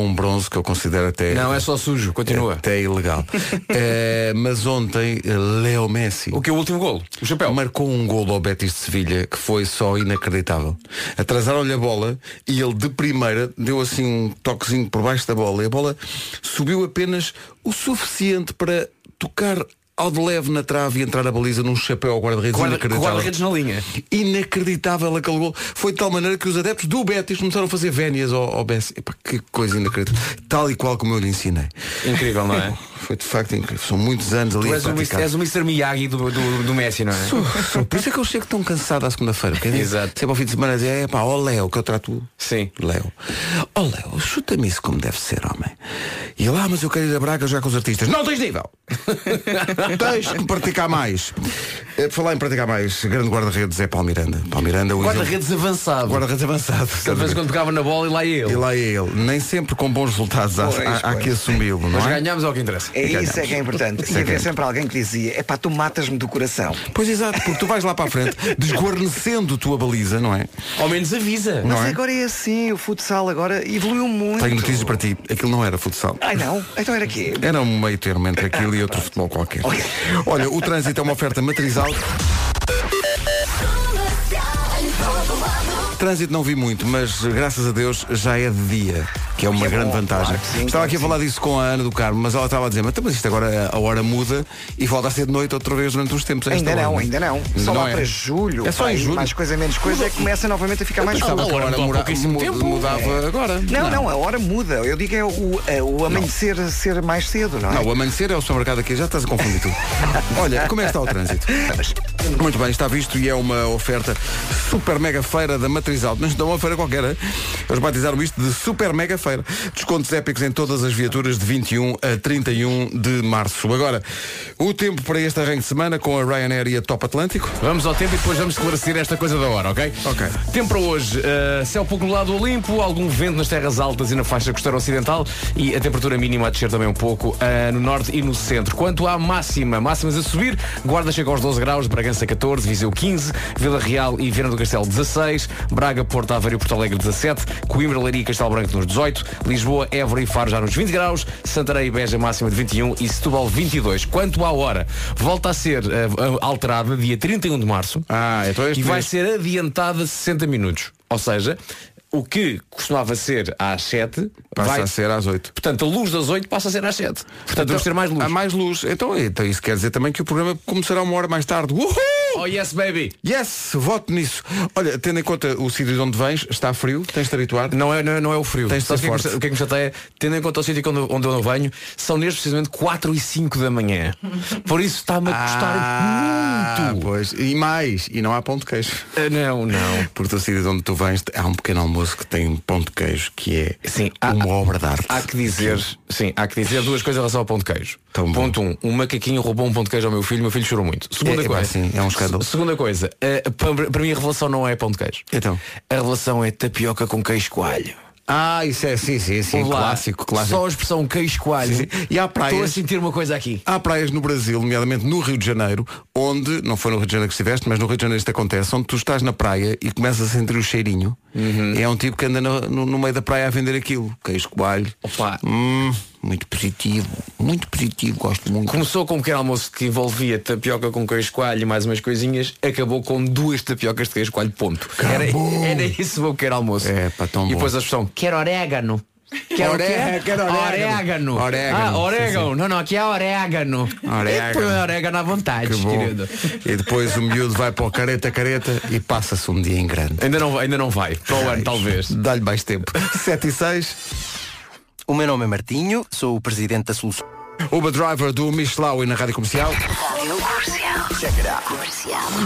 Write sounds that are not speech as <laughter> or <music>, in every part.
para um bronze que eu considero até. Não, é só sujo, continua. Até ilegal. <laughs> Eh, mas ontem, eh, Leo Messi. O que é o último golo? O chapéu. Marcou um golo ao Betis de Sevilha que foi só inacreditável. Atrasaram-lhe a bola e ele de primeira deu assim um toquezinho por baixo da bola e a bola subiu apenas o suficiente para tocar ao de leve na trave e entrar a baliza num chapéu ao guarda-redes Guarda- inacreditável. guarda-redes na linha. Inacreditável aquele gol. Foi de tal maneira que os adeptos do Betis começaram a fazer vénias ao, ao Bessi. Epá, que coisa inacreditável. Tal e qual como eu lhe ensinei. Incrível, não é? Foi de facto incrível. São muitos anos ali Tu a és o, Mr. praticar. és o Mr. Miyagi do, do, do Messi, não é? Sou, sou. Por isso é que eu chego tão cansado à segunda-feira. Exato. Sempre ao fim de semana dizer, é pá, ó Léo, que eu trato. Sim. Léo. Ó Léo, chuta-me isso como deve ser, homem. E ele, ah, mas eu quero ir a Braga jogar com os artistas. Não tens nível! <laughs> tens que praticar mais. Por falar em praticar mais, grande guarda-redes é Paulo Miranda. Paulo Miranda, o Guarda-redes avançado. Guarda-redes avançado. Cada vez quando pegava na bola e lá ia E ele. lá é ele. Nem sempre com bons resultados. Há, Pois, há- há pois. que assumi-lo, não Mas é? ganhámos é que interessa. É isso é que é importante. Isso E é que havia é. sempre alguém que dizia, é pá, tu matas-me do coração. Pois exato, porque tu vais lá para a frente, <laughs> desguarnecendo tua baliza, não é? Ao menos avisa. Não Mas é? agora é assim, o futsal agora evoluiu muito. Tenho notícias para ti. Aquilo não era futsal. Ai não? Então era quê? Era um meio termo entre aquilo e outro futebol qualquer. Olha, o trânsito é uma oferta matrizal. Trânsito não vi muito, mas graças a Deus já é de dia, que é uma é grande bom, vantagem. claro sim, estava aqui a que falar disso com a Ana do Carmo, mas ela estava a dizer, mas, mas isto agora a hora muda e volta a ser de noite outra vez durante uns tempos. a esta Ainda não, hora. ainda não. Só não lá é. para julho. É só em julho. Mais coisa, menos coisa, é que começa novamente a ficar mais que a hora mudou há mura- pouquíssimo mu- tempo. mudava agora. Não, não, a hora muda. Eu digo é o, é o amanhecer ser mais cedo, não é? Não, o amanhecer é o supermercado aqui, já estás a confundir tudo. <laughs> Olha, como é que está o trânsito? Muito bem, está visto e é uma oferta super mega feira da Matriz Alto. Mas não é uma feira qualquer, hein? eles batizaram isto de super mega feira. Descontos épicos em todas as viaturas de 21 a 31 de março. Agora, o tempo para este arranque de semana com a Ryanair e a Top Atlântico. Vamos ao tempo e depois vamos esclarecer esta coisa da hora, ok? Ok. Tempo para hoje, uh, céu pouco ao limpo, algum vento nas terras altas e na faixa costeira ocidental e a temperatura mínima a descer também um pouco uh, no norte e no centro. Quanto à máxima, máximas a subir, Guarda chega aos 12 graus, Bragança 14, Viseu 15, Vila Real e Viana do Castelo 16, Braga, Porto Aveiro e Porto Alegre 17, Coimbra, Leiria e Castelo Branco nos 18, Lisboa, Évora e Faro já nos 20 graus, Santarém e Beja máxima de 21 e Setúbal 22. Quanto à hora, volta a ser uh, alterada dia 31 de março Ah, então este e vai mês- ser adiantada 60 minutos. Ou seja, o que costumava ser às 7 Passa vai... a ser às 8. Portanto, a luz das 8 passa a ser às 7. Portanto, vamos ter mais luz. Há mais luz. Então, então isso quer dizer também que o programa começará uma hora mais tarde. Uhul! Oh yes, baby! Yes, voto nisso. Olha, tendo em conta o sítio de onde vens, está frio, tens de habituar. Não é, não, é, não é o frio. Tens de ser o que, é que forte. me- o que é que me chateia? Tendo em conta o sítio onde, onde eu não venho, são neste precisamente 4 e 5 da manhã. <laughs> Por isso está-me a custar Ah, muito. pois. E mais, e não há pão de queijo. Ah, Não, não. Porque o sítio de onde tu vens há um pequeno almoço que tem pão de queijo que é Sim, há- uma obra de arte. Há que dizer, sim, há que dizer duas coisas em relação ao pão de queijo. Tão bom. Ponto um, um macaquinho roubou um pão de queijo ao meu filho, meu filho chorou muito. Segunda É, é, coisa, sim, é um escândalo. Se- Segunda coisa, eh, para, mim a revelação não é pão de queijo. Então. A revelação é tapioca com queijo coalho. Ah, isso é sim, sim, sim. Clássico, clássico. Só a expressão queijo coalho. Sim, sim. E há praias- Estou a sentir uma coisa aqui. Há praias no Brasil, nomeadamente no Rio de Janeiro, onde, não foi no Rio de Janeiro que estiveste, mas no Rio de Janeiro isto acontece, onde tu estás na praia e começas a sentir o cheirinho. Uhum. É um tipo que anda no, no- no meio da praia a vender aquilo. Queijo coalho. Opa. Hum, muito positivo. Muito positivo, gosto muito. Começou com um pequeno almoço que envolvia tapioca com queijo coalho e mais umas coisinhas, acabou com duas tapiocas de queijo coalho, ponto. Era, era isso o meu pequeno almoço. É, pá, tão e bom. depois a expressão, quero orégano. Oré- quero orégano. orégano. Orégano, Ah, sim, orégano. Não, não, aqui é orégano. Orégano. Põe orégano à vontade, Que querido. E depois o miúdo vai para o careta careta e passa-se um dia em grande. Ainda não, ainda não vai. Para o ano, talvez. Dá-lhe mais tempo. 7 e 6. O meu nome é Martinho, sou o presidente da Solução. Uber Driver do Michelau e na Rádio Comercial.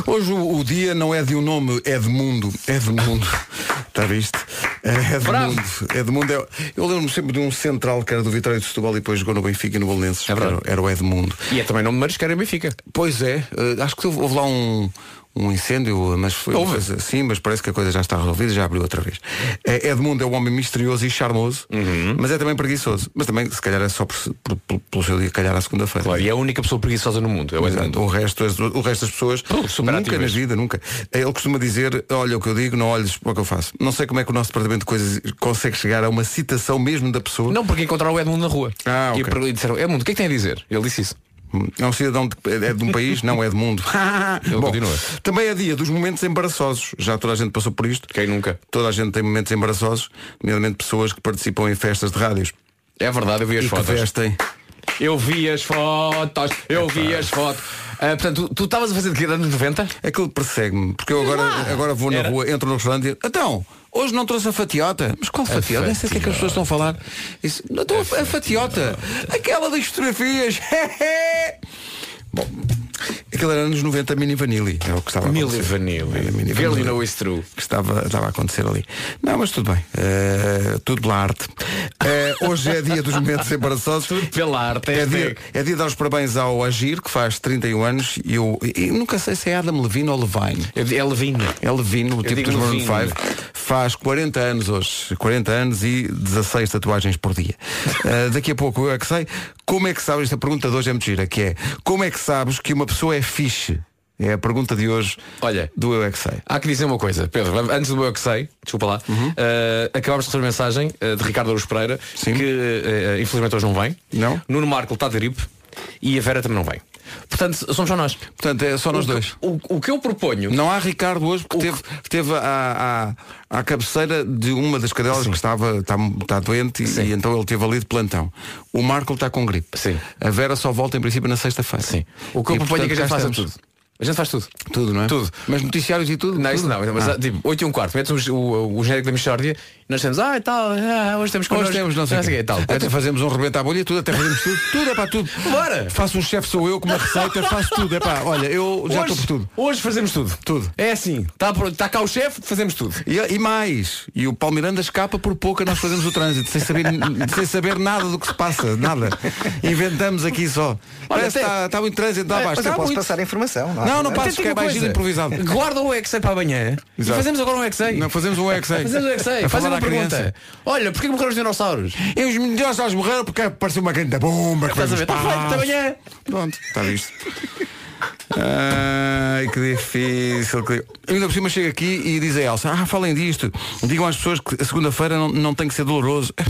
Hoje o, o dia não é de um nome, é de mundo. É de mundo. <laughs> Está visto? É de Bravo. mundo. É de mundo. É- Eu lembro-me sempre de um central que era do Vitória de Setúbal e depois jogou no Benfica e no Belenenses. É. Era, era o Edmundo. E é também nome de marisqueiro em Benfica. Pois é, eh, acho que houve, houve lá um, um incêndio, mas foi Houve. sim, mas parece que a coisa já está resolvida, já abriu outra vez. É, Edmundo é um homem misterioso e charmoso, Uhum. mas é também preguiçoso. Mas também, se calhar, é só por, por- por- pelo seu dia, calhar à segunda-feira. Claro, e é a única pessoa preguiçosa no mundo. É o Exato. O resto, o resto das pessoas Oh, nunca na vida, nunca. Ele costuma dizer, olha o que eu digo, não olhes para o que eu faço. Não sei como é que o nosso departamento de coisas consegue chegar a uma citação mesmo da pessoa. Não, porque encontraram o Edmundo na rua. Ah, E ok. per- E disseram, Edmundo, o que é que tem a dizer? Ele disse isso. É um cidadão de, é de um país, não é do mundo. <laughs> Ele Bom, continua. Também é dia dos momentos embaraçosos. Já toda a gente passou por isto. Quem nunca? Toda a gente tem momentos embaraçosos, nomeadamente pessoas que participam em festas de rádios. É verdade, eu vi as e que fotos. vestem. Eu vi as fotos, eu vi as fotos. Ah, portanto, tu estavas a fazer de que anos 90? Aquilo persegue-me, porque eu agora, agora vou na Era? rua, entro no restaurante e digo, então, hoje não trouxe a fatiota. Mas qual fatiota? Nem sei o que é que as pessoas estão a falar. Isso, não, então, a, a fatiota, aquela das fotografias. <laughs> Bom, aquilo era anos 90 mini vanilli, é o que estava a Milli acontecer. Vanilli. Mini Girl, you know it's true. que estava, estava a acontecer ali. Não, mas tudo bem. Eh, tudo pela arte. Hoje é dia dos momentos embaraçosos. Tudo pela arte. É dia, hashtag. é dia de dar os parabéns ao Agir, que faz 31 anos, e eu e nunca sei se é Adam Levine ou Levine. Eu digo, É Levine. É Levine, o tipo dos Maroon Levine. 5. Faz 40 anos hoje. 40 anos e 16 tatuagens por dia. <laughs> Eh, daqui a pouco eu é que sei. Como é que sabes, esta pergunta de hoje é muito gira, que é como é que sabes que uma pessoa é fixe? É a pergunta de hoje Olha. do Eu é que sei. Há que dizer uma coisa, Pedro, antes do meu que sei, desculpa lá, Uhum. eh, acabámos de receber mensagem eh, de Ricardo Aruz Pereira Sim. que eh, infelizmente hoje não vem. Não? Nuno Marco está de gripe e a Vera também não vem. Portanto, somos só nós. Portanto, é só nós o, que- dois. O, o que eu proponho. Não há Ricardo hoje porque teve, teve à, à, à cabeceira de uma das cadelas que estava está, está doente e, e então ele teve ali de plantão. O Marco está com gripe. Sim. A Vera só volta em princípio na sexta-feira. Sim. O que eu E, proponho é que a gente faça tudo. A gente faz tudo. Tudo, não é? Tudo. Mas noticiários e tudo? Não, isso Tudo? não, mas Ah. tipo 8 e um quarto, metes o, o, o genérico da Michórdia nós temos, ah e tal, ah, hoje temos Hoje connosco, temos não sei o quê. e tal. Até fazemos um rebento à bolha e tudo, até fazemos tudo. Tudo é para tudo. Bora! Faço um chefe sou eu com uma receita, faço tudo. É pá, olha, eu já estou por tudo. Hoje fazemos tudo. Tudo. É assim. Está tá cá o chefe, fazemos tudo. E, e mais, e o Paulo Miranda escapa por pouco nós fazemos o trânsito, sem saber, sem saber nada do que se passa, nada. Inventamos aqui só. Parece que até- está, está muito trânsito, está abaixo. Mas posso muito. passar a informação. Não, não passes, Até que é mais improvisado. Guarda o Excel para amanhã e Exato. fazemos agora um Excel. Não, fazemos um Excel. Fazemos um Excel. A uma pergunta. criança. Olha, porquê morreram os dinossauros? E os dinossauros morreram porque apareceu uma grande bomba que Estás a ver? Está feito, até espaço. amanhã. Pronto, está visto. Ai, que difícil. que- Ainda por cima chega aqui e diz a Elsa, ah, falem disto. Digam às pessoas que a segunda-feira não, não tem que ser doloroso. É,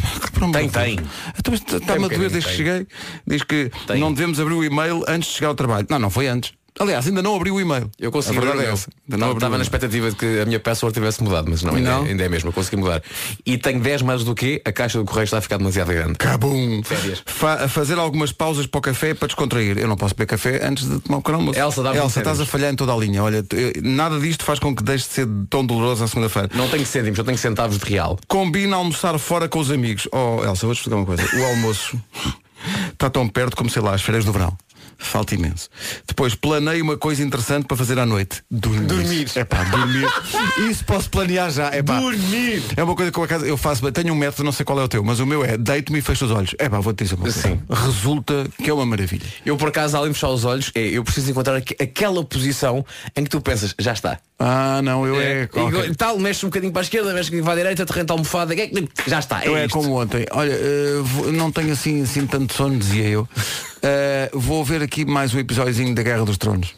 Tem, tem. Então, Está-me a um doer desde que cheguei. Diz que não devemos abrir o e-mail antes de chegar ao trabalho. Não, não foi antes. Aliás, ainda não abri o e-mail. Eu consegui a verdade é essa. Ainda não Estava na e-mail. expectativa de que a minha password tivesse mudado, mas não, ainda, Não? ainda é mesmo, eu consegui mudar. E tenho 10 mais do que a caixa do correio está a ficar demasiado grande. Cabum. Férias. Fa- a fazer algumas pausas para o café para descontrair. Eu não posso beber café antes de tomar o pequeno almoço. Elsa, Elsa, férias. estás a falhar em toda a linha. Olha, eu- nada disto faz com que deixe de ser tão doloroso à segunda-feira. Não tenho cêntimos, eu tenho centavos de real. Combina almoçar fora com os amigos. Oh, Elsa, vou-te explicar uma coisa. O almoço <laughs> está tão perto como, sei lá, as férias do verão. Falta imenso. Depois, planei uma coisa interessante para fazer à noite. Dormir. Dormir. É pá, dormir. <laughs> Isso posso planear já. É pá. Dormir. É uma coisa que eu, acaso, eu faço. Tenho um método, não sei qual é o teu, mas o meu é deito-me e fecho os olhos. É pá, vou-te dizer uma coisa. Sim. Resulta que é uma maravilha. Eu por acaso, além de fechar os olhos, é, eu preciso encontrar aqu- aquela posição em que tu pensas, já está. Ah, não, eu é. E ok. tal, mexe um bocadinho para a esquerda, mexe um bocadinho para a direita, te renta a almofada, é já está. É Eu é isto. como ontem. Olha, vou- não tenho assim, assim tanto sono, dizia eu. <laughs> Eh, vou ver aqui mais um episódiozinho da Guerra dos Tronos.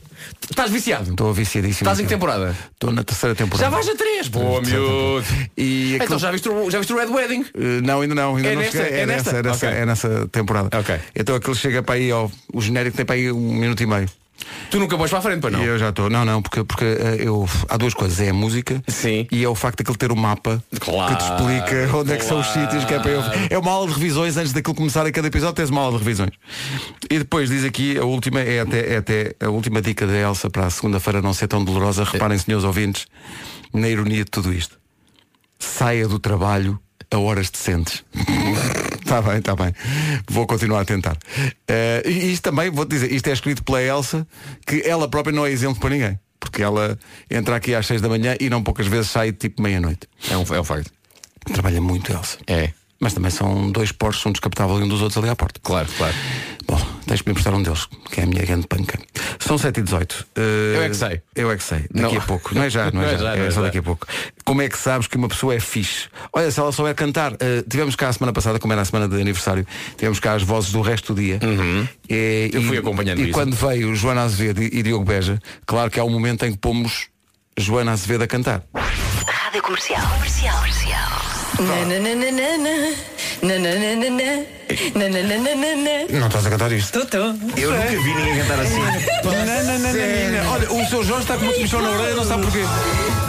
Estás viciado? Estou viciadíssimo. Estás em que temporada? Estou na terceira temporada. Já vais a três. Boa, miúdo. E Então aquilo- já viste, o, já viste o Red Wedding? Eh, não, ainda não, ainda É não nesta? cheguei. É nesta? nessa, é nessa, Ok. é nessa temporada. Ok. Então aquilo chega para aí, ó, o genérico tem para aí um minuto e meio. Tu nunca vais para a frente, para não? Eu já estou. Não, não, porque, porque eh, eu, há duas coisas. É a música Sim. e é o facto de aquele ter o mapa Claro, que te explica onde é que são os claro. sítios que é para eu. É uma aula de revisões antes daquilo começar a cada episódio tens uma aula de revisões. E depois diz aqui, a última é até, é até a última dica da Elsa para a segunda-feira não ser tão dolorosa. Reparem, senhores ouvintes, na ironia de tudo isto. Saia do trabalho a horas decentes. Está <laughs> bem, está bem. Vou continuar a tentar. E isto também, vou-te dizer, isto é escrito pela Elsa, que ela própria não é exemplo para ninguém. Porque ela entra aqui às seis da manhã e não poucas vezes sai tipo meia-noite. É um, é um facto. Trabalha muito, Elsa. É. Mas também são dois postos, um descapotável e um dos outros ali à porta. Claro, claro. Bom, deixa-me emprestar um deles, que é a minha grande panca. São 7 e 18. Uh, Eu é que sei. Eu é que sei. Daqui Não. a pouco. Não é já, não é, <laughs> Não é já. já, não é é só já. daqui a pouco. Como é que sabes que uma pessoa é fixe? Olha, se ela souber cantar. uh, tivemos cá a semana passada, como era a semana de aniversário, tivemos cá as vozes do resto do dia. E, Eu fui e- acompanhando E isso. quando veio Joana Azevedo e, e Diogo Beja, claro que há um momento em que pomos Joana Azevedo a cantar. Rádio Comercial. Comercial. Comercial. Não estás a cantar isto? Eu nunca vi ninguém cantar assim. Olha, o seu Jorge está com uma comissão na orelha, não sabe porquê.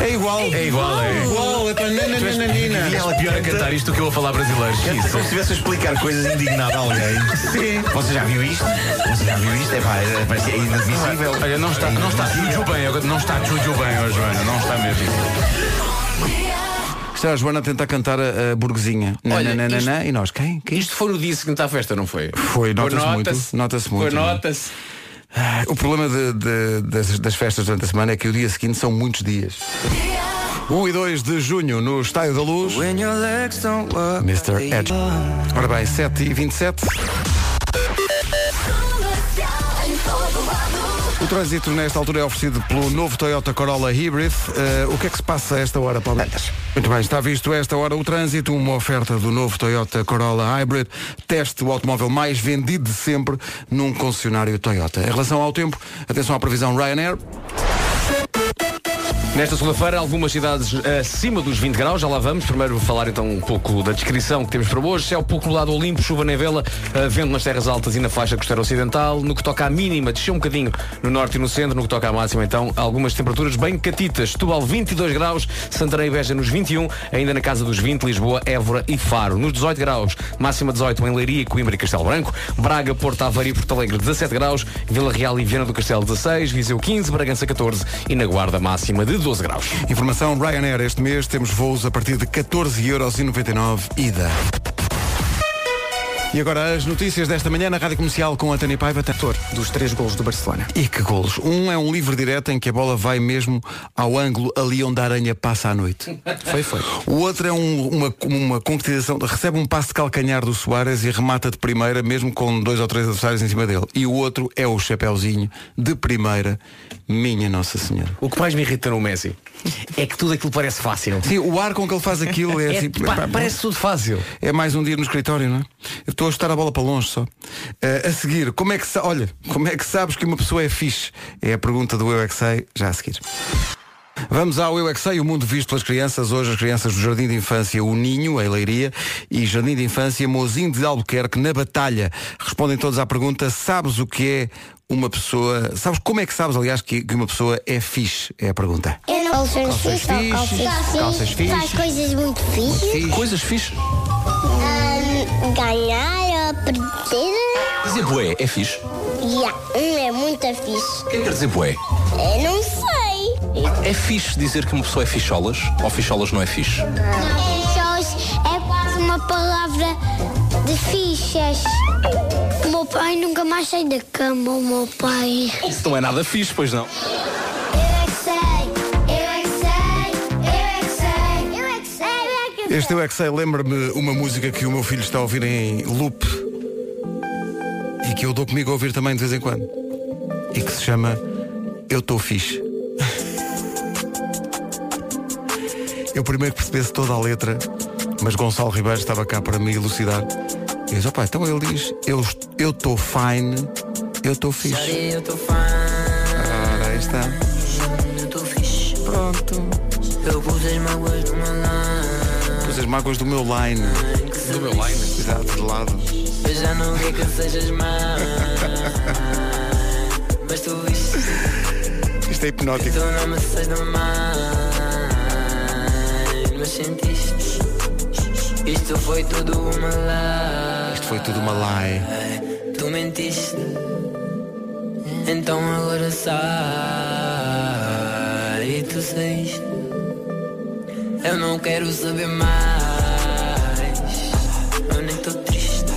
É igual. É igual, é. igual. É para nananana. E ela Pior a canta, cantar isto do que eu a falar brasileiro. canta como se estivesse a explicar coisas indignado a alguém. Sim. Você já viu isto? Você já viu isto? É pá, é, é inadmissível. Olha, não está, não está bem, não está Juju bem, ó Joana, não está mesmo. Está a Joana a tentar cantar a, a burguesinha. Olha, Nananana. isto- E nós, quem? quem? Isto foi no dia seguinte à festa, não foi? Foi, nota-se muito, nota-se muito, Foi, é? nota-se. Ah, O problema de- de- das, das festas durante a semana é que o dia seguinte são muitos dias. 1 e 2 de junho no Estádio da Luz. Mr. Edge. Ora bem, 7 e 27. O trânsito nesta altura é oferecido pelo novo Toyota Corolla Hybrid. Eh, o que é que se passa a esta hora, Paulo? Muito bem, está visto esta hora o trânsito, uma oferta do novo Toyota Corolla Hybrid. Teste o automóvel mais vendido de sempre num concessionário Toyota. Em relação ao tempo, atenção à previsão Ryanair. Nesta segunda-feira, algumas cidades acima dos 20 graus, já lá vamos. Primeiro vou falar então um pouco da descrição que temos para hoje. Céu pouco nublado ao limpo, chuva na vela, eh, vento nas terras altas e na faixa costeira ocidental. No que toca à mínima, desceu um bocadinho no norte e no centro. No que toca à máxima, então, algumas temperaturas bem catitas. Setúbal 22 graus, Santarém e Beja nos 21, ainda na casa dos 20, Lisboa, Évora e Faro. Nos 18 graus, máxima 18 em Leiria, Coimbra e Castelo Branco. Braga, Porto Aveiro e Porto Alegre 17 graus, Vila Real e Viana do Castelo 16, Viseu 15, Bragança 14 e na Guarda máxima de 12 graus. Informação Ryanair este mês temos voos a partir de 14,99€ ida. E agora as notícias desta manhã na Rádio Comercial com a Tânia Paiva, ator dos três golos do Barcelona. E que golos. Um é um livre direto em que a bola vai mesmo ao ângulo ali onde a aranha passa à noite. Foi, foi. O outro é um- uma, uma concretização, recebe um passo de calcanhar do Soares e remata de primeira, mesmo com dois ou três adversários em cima dele. E o outro é o chapéuzinho de primeira, minha Nossa Senhora. O que mais me irrita no Messi é que tudo aquilo parece fácil. Sim, o ar com que ele faz aquilo é, É, pá, pá, parece tudo fácil. É mais um dia no escritório, não é? Eu estou a chutar a bola para longe só. Eh, a seguir, como é que olha, como é que sabes que uma pessoa é fixe? É a pergunta do Eu é que sei, já a seguir. Vamos ao Eu é que sei, o mundo visto pelas crianças. Hoje as crianças do Jardim de Infância O Ninho, em Leiria, e Jardim de Infância Mozinho de Albuquerque, na Batalha. Respondem todos à pergunta, sabes o que é uma pessoa... Sabes como é que sabes, aliás, que, que uma pessoa é fixe? É a pergunta. Eu não calças Calças fixe, ou fixe, calças calças fixe, faz coisas muito fixes. Coisas fixe. Ahm, ganhar ou perder. Dizer bué é fixe. Yeah, um é muito fixe. O que é que quer dizer bué? Eu não sei. É fixe dizer que uma pessoa é ficholas ou ficholas não é fixe? Fichas é quase uma palavra de fichas. O meu pai nunca mais sai da cama, o meu pai. Isso não é nada fixe, pois não. Eu é que sei, eu é que sei, eu é que sei, eu é que sei, eu é que sei. Este Eu é que sei, lembra-me uma música que o meu filho está a ouvir em loop e que eu dou comigo a ouvir também de vez em quando e que se chama Eu Estou Fixe. Eu primeiro que percebesse toda a letra, mas Gonçalo Ribeiro estava cá para me elucidar. E diz, opá, então ele diz, eu eu estou fine, eu estou fixe. Eu tô fine, Ora, aí está. eu tô fixe. Pronto. Eu pus as mágoas numa line. Pus as mágoas do meu line. Do meu line. Exato, de lado. Eu já não quero que sejas má. Mas tu viste, Isto é hipnótico. tu não me da sentiste, isto foi tudo uma lie. Isto foi tudo uma lie. Tu mentiste, então agora sai. E tu saíste, eu não quero saber mais. Eu nem tô triste,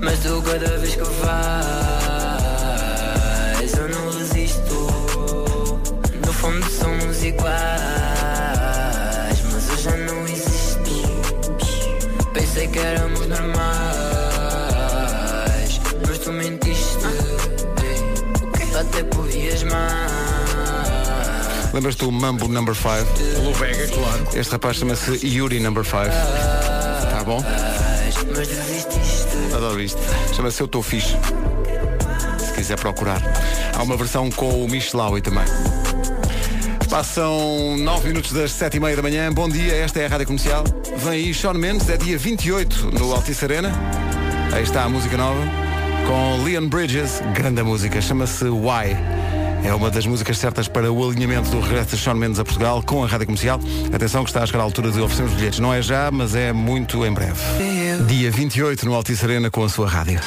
mas tu cada vez que vais, eu não resisto. No fundo somos iguais, Pensei que éramos normais, mas tu mentiste. Até podias mais. Lembras-te do Mambo Number 5? Pelo Vega, claro. Este rapaz chama-se Yuri Number 5. Tá bom? Adoro isto. Chama-se Eu Estou Fixe. Se quiser procurar. Há uma versão com o Michelaui também. Passam 9 minutos das 7 e meia da manhã. Bom dia, esta é a Rádio Comercial. Vem aí Sean Mendes, é dia 28 no Altice Arena. Aí está a música nova. Com Leon Bridges, grande música, chama-se Why. É uma das músicas certas para o alinhamento do regresso de Sean Mendes a Portugal com a Rádio Comercial. Atenção que está a chegar à altura de oferecermos bilhetes. Não é já, mas é muito em breve. Dia 28 no Altice Arena com a sua rádio.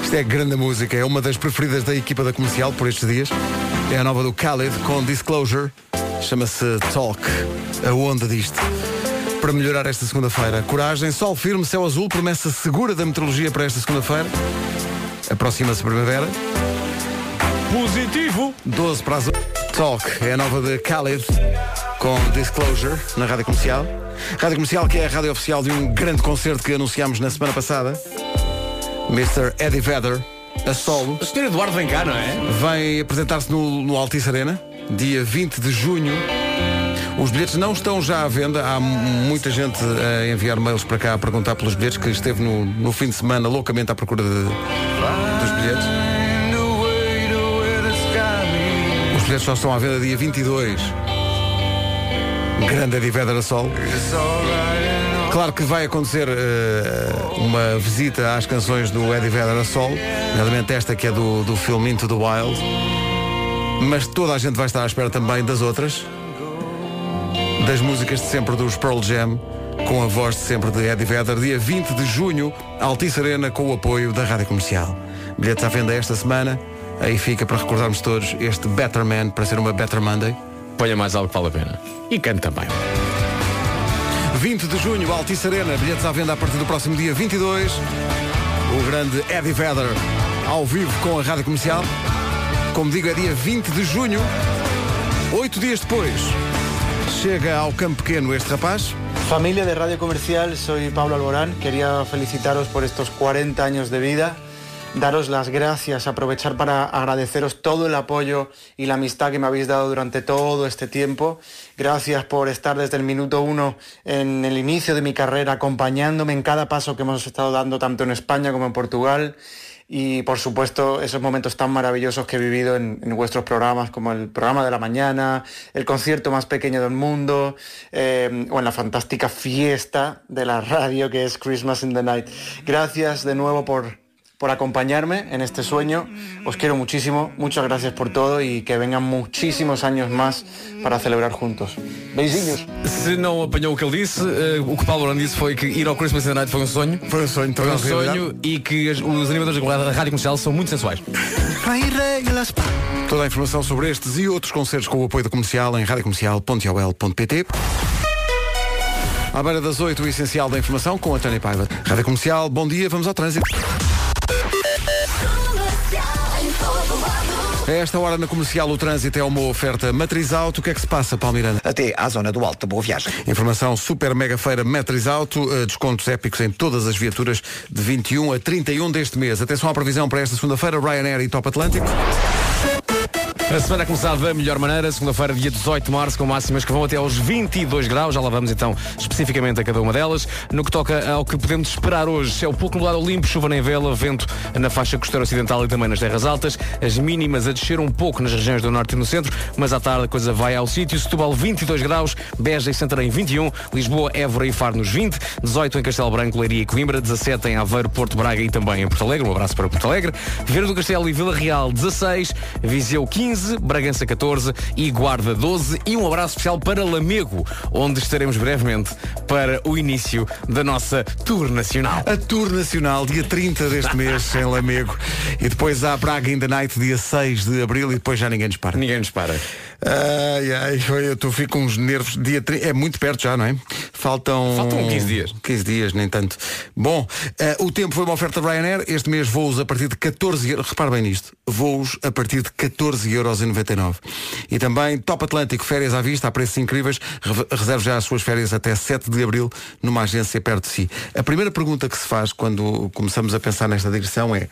Isto é grande música, é uma das preferidas da equipa da comercial por estes dias. É a nova do Khalid com Disclosure. Chama-se Talk. A onda disto. Para melhorar esta segunda-feira. Coragem, sol firme, céu azul, promessa segura da meteorologia para esta segunda-feira. Aproxima-se a primavera. Positivo. 12 para as 8. Talk é a nova de Khalid com Disclosure na Rádio Comercial. Rádio Comercial que é a rádio oficial de um grande concerto que anunciámos na semana passada. Mr. Eddie Vedder, a solo. O Sr. Eduardo vem cá, não é? Vem apresentar-se no, no Altice Arena, dia 20 de junho. Os bilhetes não estão já à venda. Há muita gente a enviar mails para cá a perguntar pelos bilhetes, que esteve no, no fim de semana loucamente à procura de- dos bilhetes. Os bilhetes só estão à venda dia 22. Grande Eddie Vedder a solo. Claro que vai acontecer eh, uma visita às canções do Eddie Vedder a solo, nomeadamente esta que é do, do filme Into the Wild. Mas toda a gente vai estar à espera também das outras, das músicas de sempre dos Pearl Jam, com a voz de sempre de Eddie Vedder, dia 20 de junho, Altice Arena, com o apoio da Rádio Comercial. Bilhetes à venda esta semana, aí fica para recordarmos todos este Better Man, para ser uma Better Monday. Ponha mais algo que vale a pena. E cante também. 20 de junho, Altice Arena, bilhetes à venda a partir do próximo dia 22. O grande Eddie Vedder, ao vivo com a Rádio Comercial. Como digo, é dia 20 de junho. Oito dias depois, chega ao campo pequeno este rapaz. Familia de Radio Comercial, soy Pablo Alborán. Felicitaros por estos 40 años de vida, daros las gracias, aprovechar para agradeceros todo el apoyo y la amistad que me habéis dado durante todo este tiempo. Gracias por estar desde el minuto uno en el inicio de mi carrera, acompañándome en cada paso que hemos estado dando tanto en España como en Portugal. Y por supuesto esos momentos tan maravillosos que he vivido en, vuestros programas, como el programa de la mañana, el concierto más pequeño del mundo, eh, o en la fantástica fiesta de la radio que es Christmas in the Night. Gracias de nuevo por, por acompañarme en este sueño. Os quiero muchísimo, muchas gracias por todo y que vengan muchísimos años más para celebrar juntos. Beijinhos. Se não apanhou o que ele disse, eh, o que o Paulo Arão disse foi que ir ao Christmas in the Night foi um sonho. Foi um sonho, Foi um realidade. sonho e que as- os animadores da rádio comercial são muito sensuais. Toda a informação sobre estes e outros concertos com o apoio da comercial em radiocomercial.ol.pt. À beira das 8, o essencial da informação com a Tânia Paiva. Rádio Comercial, bom dia, vamos ao trânsito. A esta hora na comercial o trânsito é uma oferta matriz auto. O que é que se passa, Palmiranda? Até à zona do Alto. Boa viagem. Informação super mega feira Matriz Auto, eh, descontos épicos em todas as viaturas de 21 a 31 deste mês. Atenção à previsão para esta segunda-feira, Ryanair e Top Atlântico. A semana a começar da melhor maneira, segunda-feira, dia 18 de março, com máximas que vão até aos 22 graus. Já lá vamos então especificamente a cada uma delas. No que toca ao que podemos esperar hoje, é o pouco nublado limpo, chuva nem vela, vento na faixa costeira ocidental e também nas terras altas. As mínimas a descer um pouco nas regiões do norte e no centro, mas à tarde a coisa vai ao sítio. Setúbal 22 graus, Beja e Santarém 21, Lisboa, Évora e Faro nos 20, 18 em Castelo Branco, Leiria e Coimbra, 17 em Aveiro, Porto Braga e também em Porto Alegre. Um abraço para Porto Alegre. Vieira do Castelo e Vila Real 16, Viseu 15, Bragança 14 e Guarda 12 e um abraço especial para Lamego, onde estaremos brevemente para o início da nossa tour nacional. A Tour Nacional, dia 30 deste mês, em Lamego. E depois há Braga in the Night, dia 6 de abril, e depois já ninguém nos para. Ninguém nos para. Ai, ai, eu estou fico com uns nervos. Dia 30, é muito perto já, não é? Faltam. Faltam 15 dias. 15 dias, nem tanto. Bom, eh, o tempo foi uma oferta Ryanair. Este mês voos a partir de 14 euros. Repare bem nisto. Voos a partir de 14 euros e 99. E também Top Atlântico, férias à vista, a preços incríveis. Re- Reserve já as suas férias até 7 de abril numa agência perto de si. A primeira pergunta que se faz quando começamos a pensar nesta direção é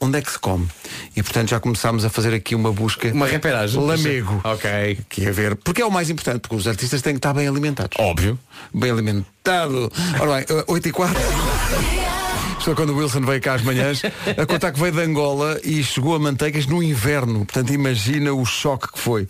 onde é que se come. E portanto já começámos a fazer aqui uma busca. Uma reperagem. Lamego. Ok. Que é ver. Porque é o mais importante, porque os artistas têm que estar bem alimentados. Óbvio. Bem alimentado. Ora bem, eh, 8 e 4. Estou quando o Wilson veio cá às manhãs a contar que veio de Angola e chegou a manteigas no inverno. Portanto, imagina o choque que foi.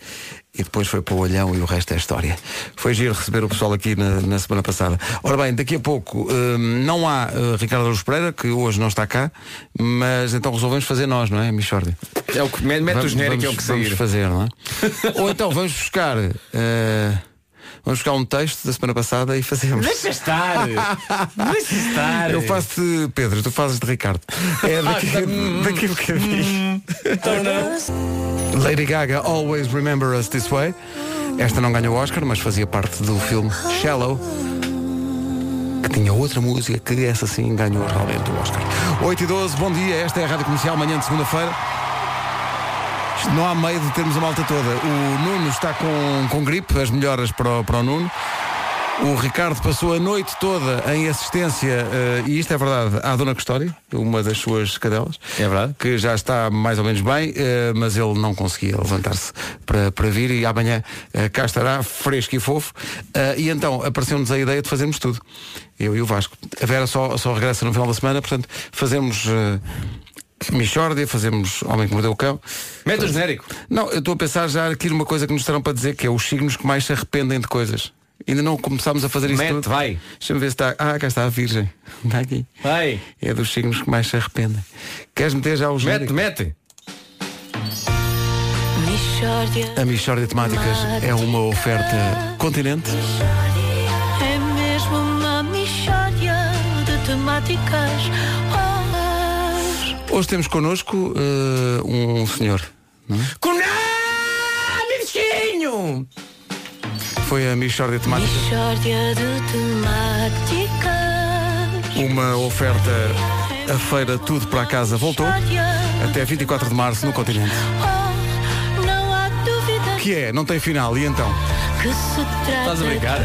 E depois foi para o olhão e o resto é história. Foi giro receber o pessoal aqui na, na semana passada. Ora bem, daqui a pouco hum, não há eh, Ricardo Aruz Pereira, que hoje não está cá, mas então resolvemos fazer nós, não é, Michordi? É o que mete o Vamos- genérico é o vamos- que sair. Vamos fazer, não é? Ou então vamos buscar. eh, vamos buscar um texto da semana passada e fazemos. Deixa estar. Deixa estar. Eu faço de Pedro, tu fazes de Ricardo. É daqui, daqui a bocadinho. Lady Gaga, Always Remember Us This Way. Esta não ganhou o Oscar, mas fazia parte do filme Shallow. Que tinha outra música que essa sim ganhou realmente o Oscar. 8 e 12, bom dia, esta é a Rádio Comercial, manhã de segunda-feira. Não há meio de termos a malta toda. O Nuno está com, com gripe, as melhoras para o, para o Nuno. O Ricardo passou a noite toda em assistência, eh, e isto é verdade, à Dona Custódia, uma das suas cadelas. É verdade. Que já está mais ou menos bem, eh, mas ele não conseguia levantar-se para, para vir e amanhã eh, cá estará, fresco e fofo. E então apareceu-nos a ideia de fazermos tudo. Eu e o Vasco. A Vera só, só regressa no final da semana, portanto, fazemos. Michórdia, fazemos Homem que Mordeu o Cão. Mete o genérico. Não, eu estou a pensar já aqui numa coisa que nos estarão para dizer, que é os signos que mais se arrependem de coisas. Ainda não começámos a fazer isso Mete, tudo. vai. Deixa-me ver se está. Ah, cá está a Virgem. <laughs> Está aqui. Vai. É dos signos que mais se arrependem. Queres meter já os Mete, mete. A Michórdia de Temáticas é uma oferta continente. É mesmo uma mixória de temáticas. Hoje temos connosco eh, um senhor. não é? Foi a Michórdia de Temáticas. mixória de temáticas. Uma oferta. A feira Tudo para a Casa voltou. Até 24 de março no continente. Oh, não há dúvida Que é? Não tem final. E então? que se trata Estás a brincar? de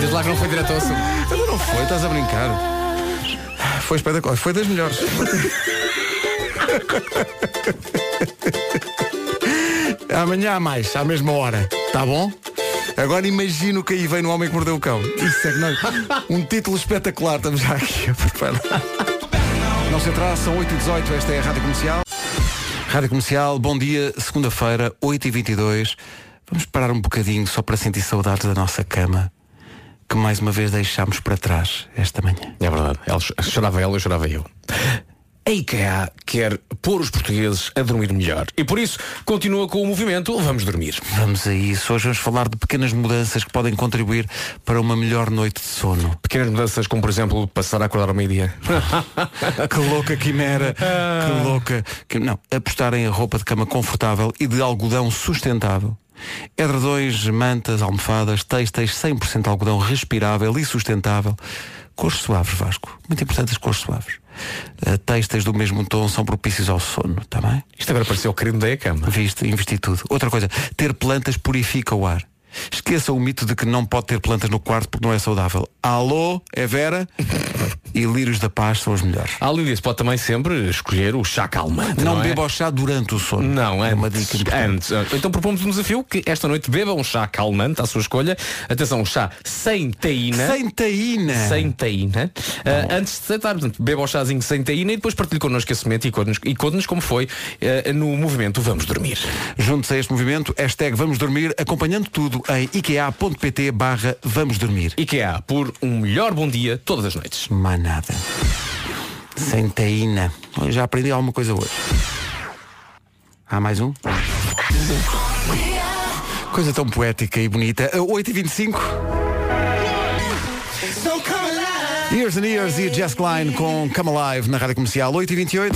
Diz lá que não foi direto ao assunto. Ainda não foi, estás a brincar. Foi espetacular, foi das melhores. Amanhã há mais, à mesma hora. Tá bom? Agora imagino que aí vem no Homem que Mordeu o Cão. Isso é que não. Um título espetacular, estamos já aqui a preparar. Não se atrasa, são 8h18, esta é a Rádio Comercial. Rádio Comercial, bom dia, segunda-feira, 8h22. Vamos parar um bocadinho só para sentir saudades da nossa cama, que mais uma vez deixámos para trás esta manhã. É verdade. Ela ch- chorava ela, eu chorava eu. A IKEA quer pôr os portugueses a dormir melhor. E por isso continua com o movimento Vamos Dormir. Vamos a isso. Hoje vamos falar de pequenas mudanças que podem contribuir para uma melhor noite de sono. Pequenas mudanças como, por exemplo, passar a acordar ao meio-dia. <laughs> que louca quimera. Que louca. Não, apostar em roupa de cama confortável e de algodão sustentável. Edredões, mantas, almofadas, têxteis 100% algodão respirável e sustentável. Cores suaves, Vasco. Muito importante as cores suaves. Uh, têxteis do mesmo tom são propícios ao sono, está bem? Isto agora pareceu o querido da cama. Viste, investi tudo. Outra coisa, ter plantas purifica o ar. Esqueça o mito de que não pode ter plantas no quarto porque não é saudável. Alô, é Vera? <laughs> e lírios da paz são os melhores. Além disso, pode também sempre escolher o chá calmante. Não, Não, é? beba o chá durante o sono. Não, é uma dica importante. antes. Então propomos um desafio que esta noite beba um chá calmante à sua escolha. Atenção, um chá sem taína. Sem taína. Sem taína. Ah, antes de deitar, portanto, beba o chazinho sem taína e depois partilhe connosco esse momento e conte-nos e conte-nos como foi ah, no movimento Vamos Dormir. Juntos a este movimento, hashtag Vamos Dormir, acompanhando tudo em ikea.pt barra Vamos Dormir. IKEA, por um melhor bom dia todas as noites. Mais nada. Sem taína. Eu Já aprendi alguma coisa hoje. Há mais um? Coisa tão poética e bonita. A 8h25. Years and Years e Jess Klein com Come Alive na Rádio Comercial 8h28.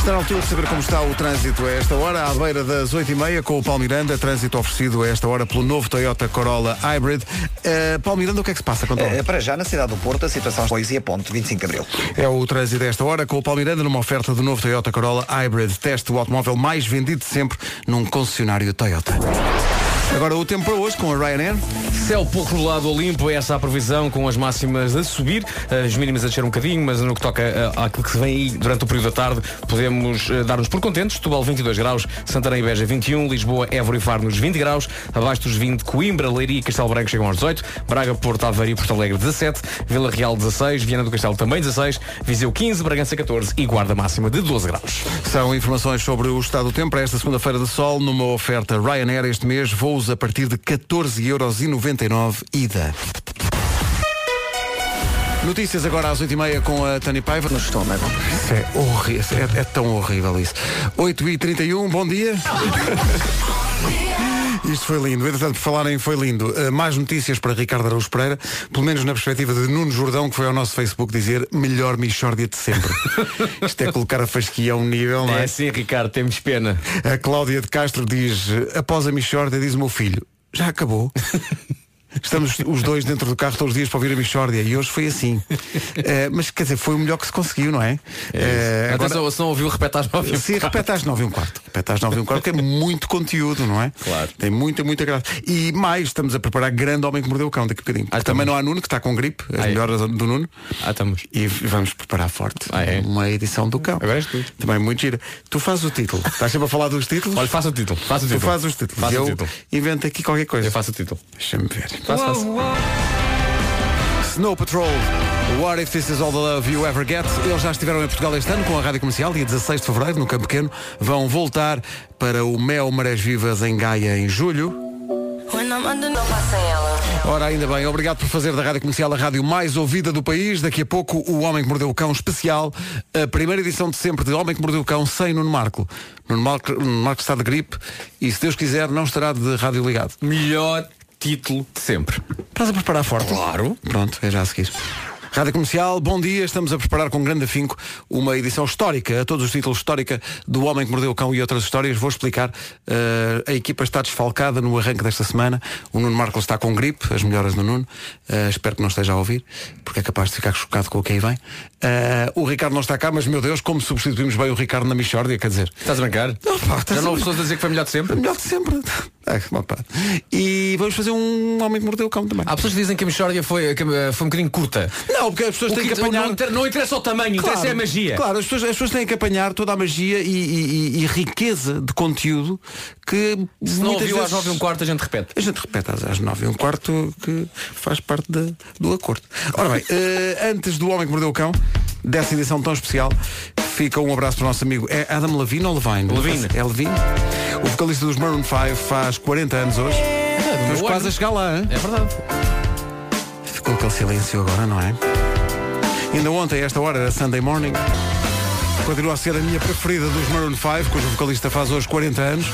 Está na altura de saber como está o trânsito a esta hora, à beira das 8h30 com o Paulo Miranda, trânsito oferecido a esta hora pelo novo Toyota Corolla Hybrid. Uh, Paulo Miranda, o que é que se passa? Conta lá. Eh, para já, na cidade do Porto, a situação e a ponto 25 de Abril. É o trânsito a esta hora com o Paulo Miranda numa oferta do novo Toyota Corolla Hybrid. Teste o automóvel mais vendido de sempre num concessionário Toyota. Agora o tempo para hoje com a Ryanair. Céu pouco nublado ao limpo, é essa a previsão com as máximas a subir, as mínimas a descer um bocadinho, mas no que toca eh, àquilo que se vem aí durante o período da tarde, podemos eh, dar-nos por contentes. Setúbal 22 graus, Santarém e Beja 21, Lisboa, Évora e Faro nos 20 graus, abaixo dos 20, Coimbra, Leiria e Castelo Branco chegam aos 18, Braga, Porto Aveiro e Porto Alegre 17, Vila Real 16, Viana do Castelo também 16, Viseu 15, Bragança 14 e Guarda máxima de 12 graus. São informações sobre o estado do tempo para esta segunda-feira de sol, numa oferta Ryanair este mês, voos a partir de 14,99€ ida. Notícias agora às 8h30 com a Tânia Paiva. No estômago. Isso é horrível, é, é tão horrível isso. 8h31, bom dia. <laughs> Isto foi lindo. Entretanto, por falarem foi lindo. Uh, mais notícias para Ricardo Araújo Pereira, pelo menos na perspectiva de Nuno Jordão, que foi ao nosso Facebook dizer melhor Michórdia de sempre. <laughs> Isto é colocar a fasquia a um nível, não é? É sim, Ricardo, temos pena. A Cláudia de Castro diz, após a Michórdia, diz o meu filho, já acabou. <laughs> Estamos os dois dentro do carro todos os dias para ouvir a Michórdia e hoje foi assim. <laughs> Eh, mas quer dizer, foi o melhor que se conseguiu, não é? Eh, Atenção, se não ouviu, repete às 9 Sim, repete às 9 e um quarto. Repete às 9 e um quarto, que é muito conteúdo, não é? Claro. Tem muita, muita graça. E mais, estamos a preparar grande homem que mordeu o cão daqui a bocadinho. Ah, Também não há Nuno, que está com gripe, as Ah, é? melhoras do Nuno. Ah, estamos. E vamos preparar forte Ah, é? uma edição do cão. Agora és tu. Também muito gira. Tu fazes o título. Estás sempre a falar dos títulos? Olha, faça o título. Faça o Tu título. fazes os títulos. Faça eu o título. invento aqui qualquer coisa. Eu faço o título. Deixa-me ver. Faça, faça. Snow Patrol. What if this is all the love you ever get? Eles já estiveram em Portugal este ano com a Rádio Comercial, dia 16 de Fevereiro, no Campo Pequeno. Vão voltar para o Mel Marés Vivas em Gaia em julho. Não passem ela. Ora, ainda bem, obrigado por fazer da Rádio Comercial a rádio mais ouvida do país. Daqui a pouco, o Homem que Mordeu o Cão especial, a primeira edição de sempre de Homem que Mordeu o Cão sem Nuno Marco. Nuno Marco, Nuno Marco está de gripe e, se Deus quiser, não estará de rádio ligado. Melhor título de sempre. Estás a preparar forte? Claro. Pronto, é já a seguir. Rádio Comercial, bom dia. Estamos a preparar com grande afinco uma edição histórica, a todos os títulos histórica do Homem que Mordeu o Cão e outras histórias. Vou explicar. Uh, a equipa está desfalcada no arranque desta semana. O Nuno Marcos está com gripe, as melhoras do Nuno. Uh, espero que não esteja a ouvir, porque é capaz de ficar chocado com o que aí vem. Uh, o Ricardo não está cá, mas meu Deus, como substituímos bem o Ricardo na Michórdia, quer dizer. Estás a brincar? Não, pá, estás Já não a- houve pessoas a dizer que foi melhor de sempre? Melhor de sempre. Ah. E vamos fazer um Homem que Mordeu o Cão também. Há pessoas que dizem que a Michórdia foi, eh, foi um bocadinho curta. Não, porque as pessoas têm que, que- apanhar. não, inter- não interessa o tamanho, interessa é a magia. Claro, as pessoas, as pessoas têm que apanhar toda a magia e, e- e- riqueza de conteúdo que Se não muitas ouviu vezes... às 9 e um quarto, a gente repete. A gente repete às, às 9 e um quarto que faz parte de- do acordo. Ora bem, eh, antes do Homem que Mordeu o Cão, dessa edição tão especial, fica um abraço para o nosso amigo. É Adam Levine ou Levine? Levine. É Levine? O vocalista dos Maroon 5 faz 40 anos hoje. Estamos meu quase ano. a chegar lá, hein? É verdade. Ficou aquele silêncio agora, não é? Ainda ontem, a esta hora, era Sunday Morning. Continua a ser a minha preferida dos Maroon 5, cujo vocalista faz hoje 40 anos.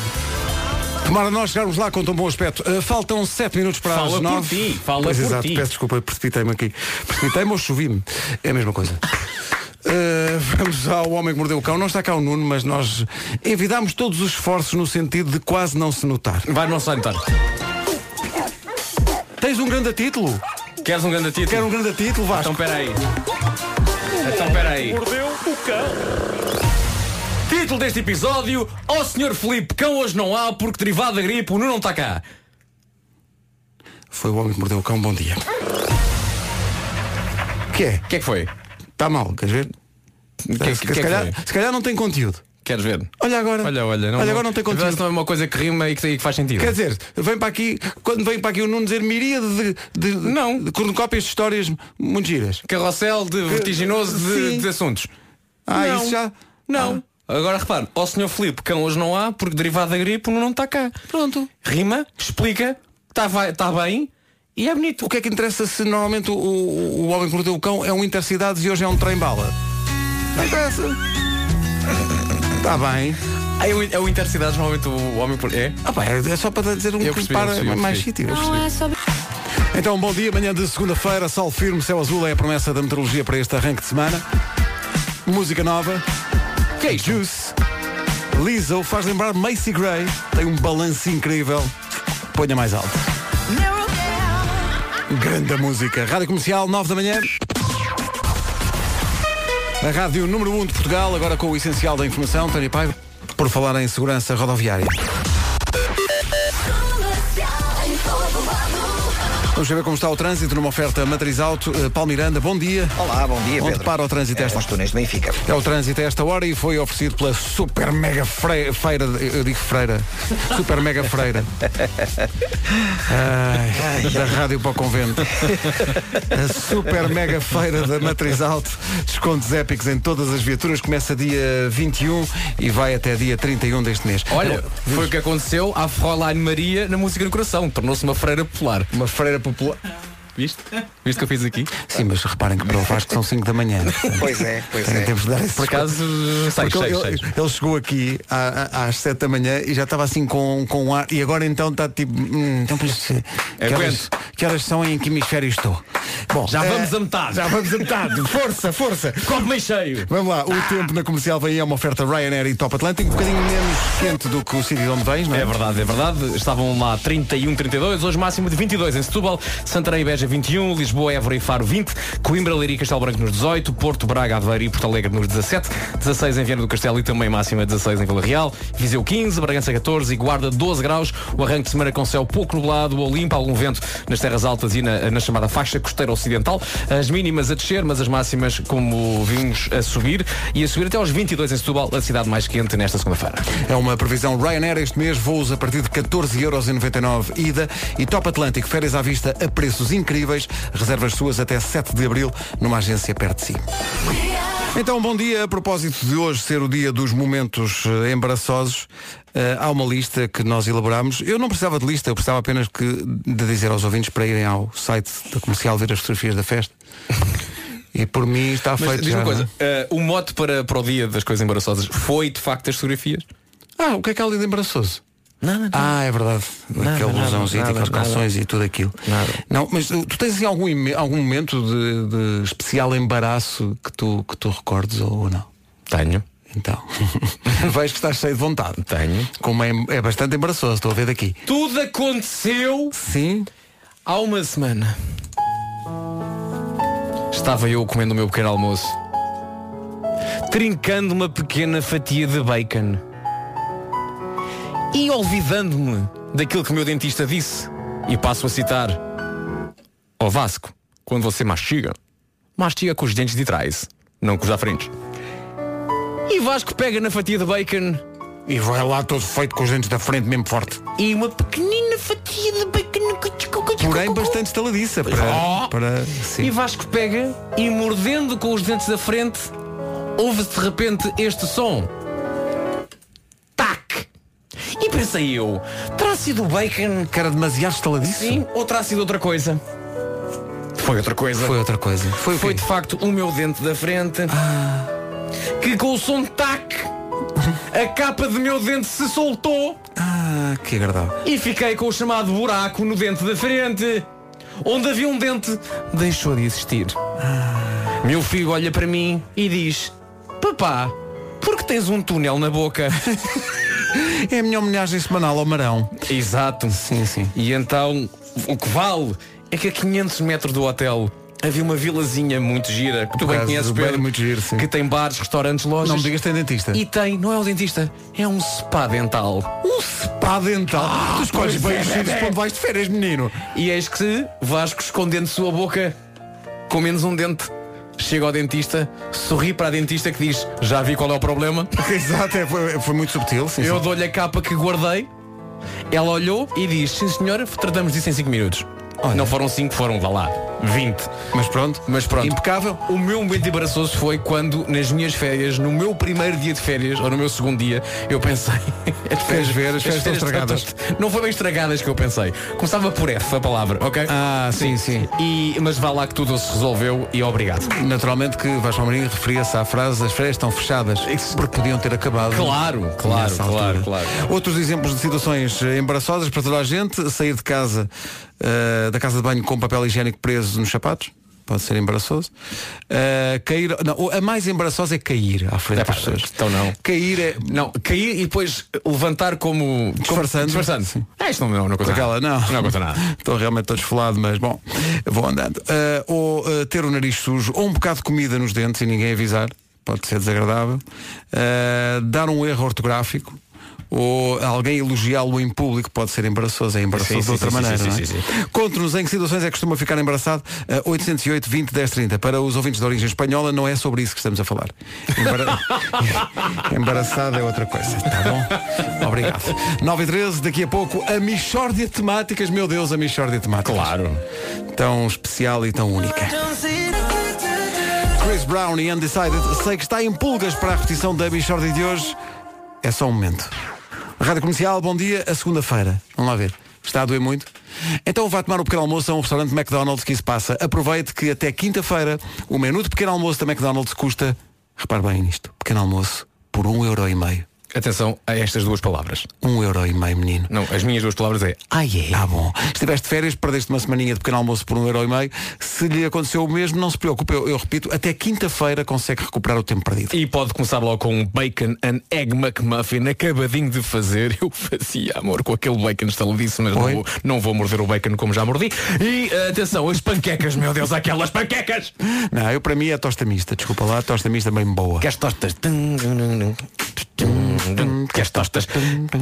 Tomara nós chegarmos lá com tão bom aspecto. Uh, faltam 7 minutos para Fala as por 9. ti, fala pois por exato, ti. peço desculpa, precipitei-me aqui. Precipitei-me ou chovi-me. É a mesma coisa. Uh, vamos ao Homem que Mordeu o Cão. Não está cá o Nuno, mas nós envidámos todos os esforços no sentido de quase não se notar. Vai, não se vai notar. Tens um grande título? Queres um grande título? Quer um grande título, Vasco? Então peraí. Então peraí. Mordeu o cão. Título deste episódio, ó Sr. Filipe, cão hoje não há porque derivado da gripe o Nuno não está cá. Foi o Homem que Mordeu o Cão. Bom dia. que é? O que é que foi? Está mal, queres ver? Que- se, que- se que calhar, se calhar não tem conteúdo. Queres ver? Olha agora. Olha, olha. Olha, agora não tem conteúdo. Não é uma coisa que rima e que, que faz sentido. Quer dizer, vem para aqui, quando vem para aqui o Nuno dizer miríade de, de, Não. de cornucópias de histórias muito giras. Carrossel de vertiginoso de, de assuntos. Ah, Não. isso já. Não. Agora repare, ó Sr. Filipe, cão hoje não há porque derivado da gripe não está cá. Pronto. Rima, explica, está tá bem e é bonito. O que é que interessa se normalmente o, o, o Homem que Mordeu o Cão é um Intercidades e hoje é um trem-bala? Não interessa. Está bem. Ah, é o, é o Intercidades normalmente o homem por. É? Ah, pá, é é só para dizer um Eu que para percebi, mais sítio. É. Então, bom dia, manhã de segunda-feira, sol firme, céu azul é a promessa da meteorologia para este arranque de semana. Música nova. Que é? Juice. Lizzo faz lembrar Macy Gray. Tem um balanço incrível. Ponha mais alto. Grande música. Rádio Comercial, 9 da manhã. A rádio número 1 de Portugal, agora com o essencial da informação. Tânia Paiva, por falar em segurança rodoviária. Vamos ver como está o trânsito numa oferta matriz alto. Uh, Paulo Miranda, bom dia. Olá, bom dia, Onde Pedro. para o trânsito é, esta? Os túneis de Benfica. É o trânsito a esta hora e foi oferecido pela super mega fre- feira, eu digo freira, super mega freira. <laughs> Ai, da rádio para o convento. A super mega feira da Matriz Alto, descontos épicos em todas as viaturas, começa dia 21 e vai até dia 31 deste mês. Olha, foi o que aconteceu à Fräulein Maria na música do coração. Tornou-se uma freira popular. Uma freira popular. Viste? Viste o que eu fiz aqui? Sim, mas reparem que para o Vasco são 5 da manhã. Pois é, pois é. Temos de dar esse Por acaso, seis, Porque seis, ele, seis. ele chegou aqui à- à- às 7 da manhã e já estava assim com, com um ar e agora então está tipo. hum, então, pois, que, horas, que horas são e em que hemisfério estou? Bom, Já eh, vamos a metade. Já vamos a metade. <laughs> Força, força. Copo meio cheio. Vamos lá, o tempo na comercial vem aí, é uma oferta Ryanair e Top Atlântico, um bocadinho menos quente do que o sítio de onde vens, não é? É verdade, é verdade. Estavam lá 31, 32, hoje máximo de 22 em Setúbal, Santarém e Beja 21, Lisboa, Évora e Faro 20, Coimbra, Leiria e Castelo Branco nos 18, Porto, Braga, Aveiro e Porto Alegre nos 17, 16 em Viana do Castelo e também máxima 16 em Vila Real, Viseu 15, Bragança 14 e Guarda 12 graus. O arranque de semana com céu pouco nublado ou limpo, algum vento nas terras altas e na, na chamada faixa costeira ocidental. As mínimas a descer, mas as máximas, como vimos, a subir e a subir até aos 22 em Setúbal, a cidade mais quente nesta segunda-feira. É uma previsão Ryanair este mês, voos a partir de 14,99€ ida e Top Atlântico, férias à vista a preços incríveis, reservas suas até 7 de Abril numa agência perto de si. Então, bom dia. A propósito de hoje ser o dia dos momentos eh, embaraçosos, eh, há uma lista que nós elaboramos. Eu não precisava de lista, eu precisava apenas que, de dizer aos ouvintes para irem ao site da comercial ver as fotografias da festa. E por mim está Mas feito diz já, uma coisa, é? eh, o mote para, para o dia das coisas embaraçosas foi de facto as fotografias? Ah, o que é que há ali de embaraçoso? Nada, Ah, é verdade. Nada, Aquele nada, blusãozinho, nada, aqueles calções e tudo aquilo. Nada. Não, mas uh, tu tens assim, algum, algum momento de, de especial embaraço que tu, que tu recordes ou, ou não? Tenho. Então, <laughs> vejo que estás cheio de vontade. Tenho. Como é, é bastante embaraçoso, estou a ver daqui. Tudo aconteceu Sim. há uma semana. Estava eu comendo o meu pequeno almoço, trincando uma pequena fatia de bacon e olvidando-me daquilo que o meu dentista disse. E passo a citar: Ó Vasco, quando você mastiga, mastiga com os dentes de trás, não com os da frente. E Vasco pega na fatia de bacon E vai lá todo feito com os dentes da frente, mesmo forte. e uma pequenina fatia de bacon. Porém, bastante estaladiça para. Oh. para E. Vasco pega e mordendo com os dentes da frente, ouve-se de repente este som. E pensei eu, terá sido o bacon? Que era demasiado estaladiço. Sim, ou terá sido outra coisa? Foi outra coisa. Foi outra coisa. Foi, Foi de facto o meu dente da frente. Que com o som tac, a capa do meu dente se soltou Ah, que agradável. e fiquei com o chamado buraco no dente da frente. Onde havia um dente, deixou de existir. Meu filho olha para mim e diz: Papá, por que tens um túnel na boca? <laughs> É a minha homenagem semanal ao Marão. Exato. Sim, sim. E então, o que vale é que a 500 metros do hotel havia uma vilazinha muito gira, que tu bem conheces, bem, Pedro, muito giro, sim. que tem bares, restaurantes, lojas. Não me digas que tem dentista. E tem, não é o dentista, é um spa dental. Um spa dental. tu escolhes bem os sítios é. quando vais de férias, menino. E eis que Vasco escondendo sua boca com menos um dente. Chega ao dentista, sorri para a dentista que diz, já vi qual é o problema. <laughs> Exato, é, foi, foi muito subtil. Sim, Eu dou-lhe a capa que guardei. Ela olhou e diz, sim senhora, tratamos disso em 5 minutos. Olha. Não foram 5, foram, vá lá, 20. Mas pronto. Mas pronto. Impecável. O meu momento embaraçoso foi quando, nas minhas férias, no meu primeiro dia de férias, ou no meu segundo dia, eu pensei. <laughs> As Queres ver? As férias estão estragadas. estão- Não foi bem estragadas que eu pensei. Começava por F a palavra, ok? Ah, sim, sim. E, mas vá lá que tudo se resolveu e obrigado. Naturalmente que Vasco Amorim referia-se à frase as férias estão fechadas porque podiam ter acabado. Claro, claro, claro, claro. Outros exemplos de situações embaraçosas para toda a gente, sair de casa, eh, da casa de banho com papel higiênico preso nos sapatos. Pode ser embaraçoso. Eh, cair. Não, a mais embaraçosa é cair à frente É pá, das pessoas. então não. Cair é. Não, cair e depois levantar como. Disfarçando. Como, disfarçando. É, isto não, não, conta Aquela, nada. não. Não conta nada. <laughs> Estou realmente todo esfolado, mas bom, vou andando. Eh, ou ter o nariz sujo, ou um bocado de comida nos dentes e ninguém avisar, pode ser desagradável. Dar um erro ortográfico, ou alguém elogiá-lo em público pode ser embaraçoso, é embaraçoso Sim, de outra sim, maneira. sim, não é? sim, sim, Conte-nos em que situações é que costuma ficar embaraçado. Uh, 808 20 10 30. Para os ouvintes de origem espanhola, não é sobre isso que estamos a falar. Embara... <laughs> Embaraçado é outra coisa, tá bom? Obrigado. 9 e 13, daqui a pouco, a Michórdia Temáticas. Meu Deus, a Michórdia Temáticas. Claro. Tão especial e tão única. Chris Brown e Undecided. Sei que está em pulgas para a repetição da Michórdia de hoje. É só um momento. Rádio Comercial, bom dia. A segunda-feira. Vamos lá ver. Está a doer muito? Então vai tomar o pequeno almoço a um restaurante McDonald's que isso passa. Aproveite que até quinta-feira o menu de pequeno almoço da McDonald's custa, repare bem nisto, pequeno almoço por um euro e meio. Atenção a estas duas palavras. Um euro e meio, menino. Não, as minhas duas palavras é Ai é. Ah, bom. Se férias, perdeste uma semaninha de pequeno almoço por um euro e meio. Se lhe aconteceu o mesmo, não se preocupe. Eu, eu repito, até quinta-feira consegue recuperar o tempo perdido. E pode começar logo com um bacon and egg McMuffin acabadinho de fazer. Eu fazia amor com aquele bacon estaladíssimo, mas não Oi? vou, não vou morder o bacon como já mordi. E atenção, as panquecas, meu Deus, aquelas panquecas! Não, eu para mim é tosta mista. Desculpa lá, tosta mista bem boa. Queres tostas? Tum, tum, tum, tum. Queres tostas?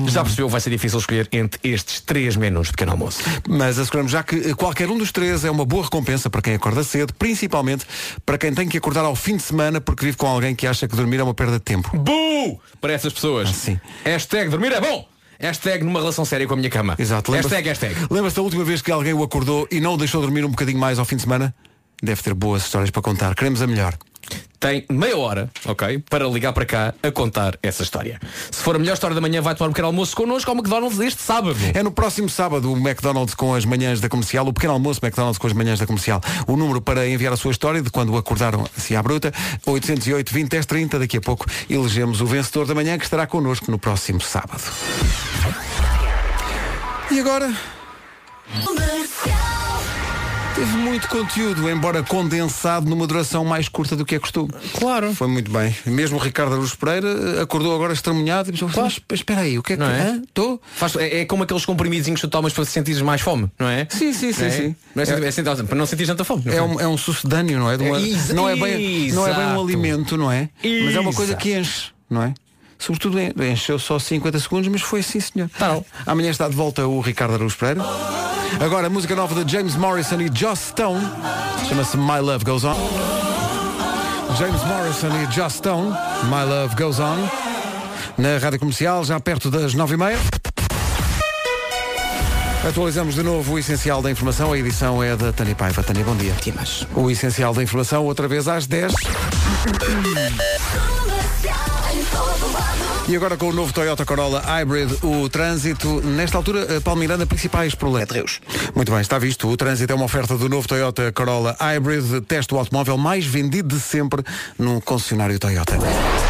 Já percebeu, vai ser difícil escolher entre estes três menus de pequeno almoço. Mas asseguramos já que eh, qualquer um dos três é uma boa recompensa para quem acorda cedo, principalmente para quem tem que acordar ao fim de semana porque vive com alguém que acha que dormir é uma perda de tempo. Bu! Para essas pessoas. sim. Hashtag dormir é bom! Hashtag numa relação séria com a minha cama. Exato. Hashtag, hashtag. Lembra-se da última vez que alguém o acordou e não o deixou dormir um bocadinho mais ao fim de semana? Deve ter boas histórias para contar. Queremos a melhor. Tem meia hora, ok, para ligar para cá a contar essa história. Se for a melhor história da manhã, vai tomar um pequeno almoço connosco ao McDonald's este sábado. É no próximo sábado o McDonald's com as manhãs da comercial, o pequeno almoço McDonald's com as manhãs da comercial. O número para enviar a sua história de quando acordaram assim à bruta, 808 20 10 30. Daqui a pouco elegemos o vencedor da manhã que estará connosco no próximo sábado. E agora? Teve muito conteúdo, embora condensado numa duração mais curta do que é costume. Claro. Foi muito bem. Mesmo o Ricardo Aruz Pereira eh, acordou agora estremunhado e pensou, mas espera aí, o que é que Não é? Estou? Faz- é, é como aqueles comprimidos que tu tomas para sentir mais fome, não é? Sim, sim, sim, Não é? sim. Não é, é para não sentir tanta fome. É fundo. um, é um sucedâneo, não é? Uma- É, não, é bem, não é bem um alimento, não é? Mas é uma coisa que enche, não é? Sobretudo en- encheu só 50 segundos, mas foi assim, senhor. Bom. Amanhã está de volta o Ricardo Araújo Pereira. Agora a música nova de James Morrison e Joss Stone. Chama-se My Love Goes On. James Morrison e Joss Stone. My Love Goes On. Na rádio comercial, já perto das 9h30. Atualizamos de novo o essencial da informação. A edição é da Tânia Paiva. Tânia, bom dia. O essencial da informação, outra vez às 10. E agora com o novo Toyota Corolla Hybrid, o trânsito, nesta altura, eh, Paulo Miranda, principais problemas. Muito bem, está visto. O trânsito é uma oferta do novo Toyota Corolla Hybrid, teste o automóvel mais vendido de sempre num concessionário Toyota.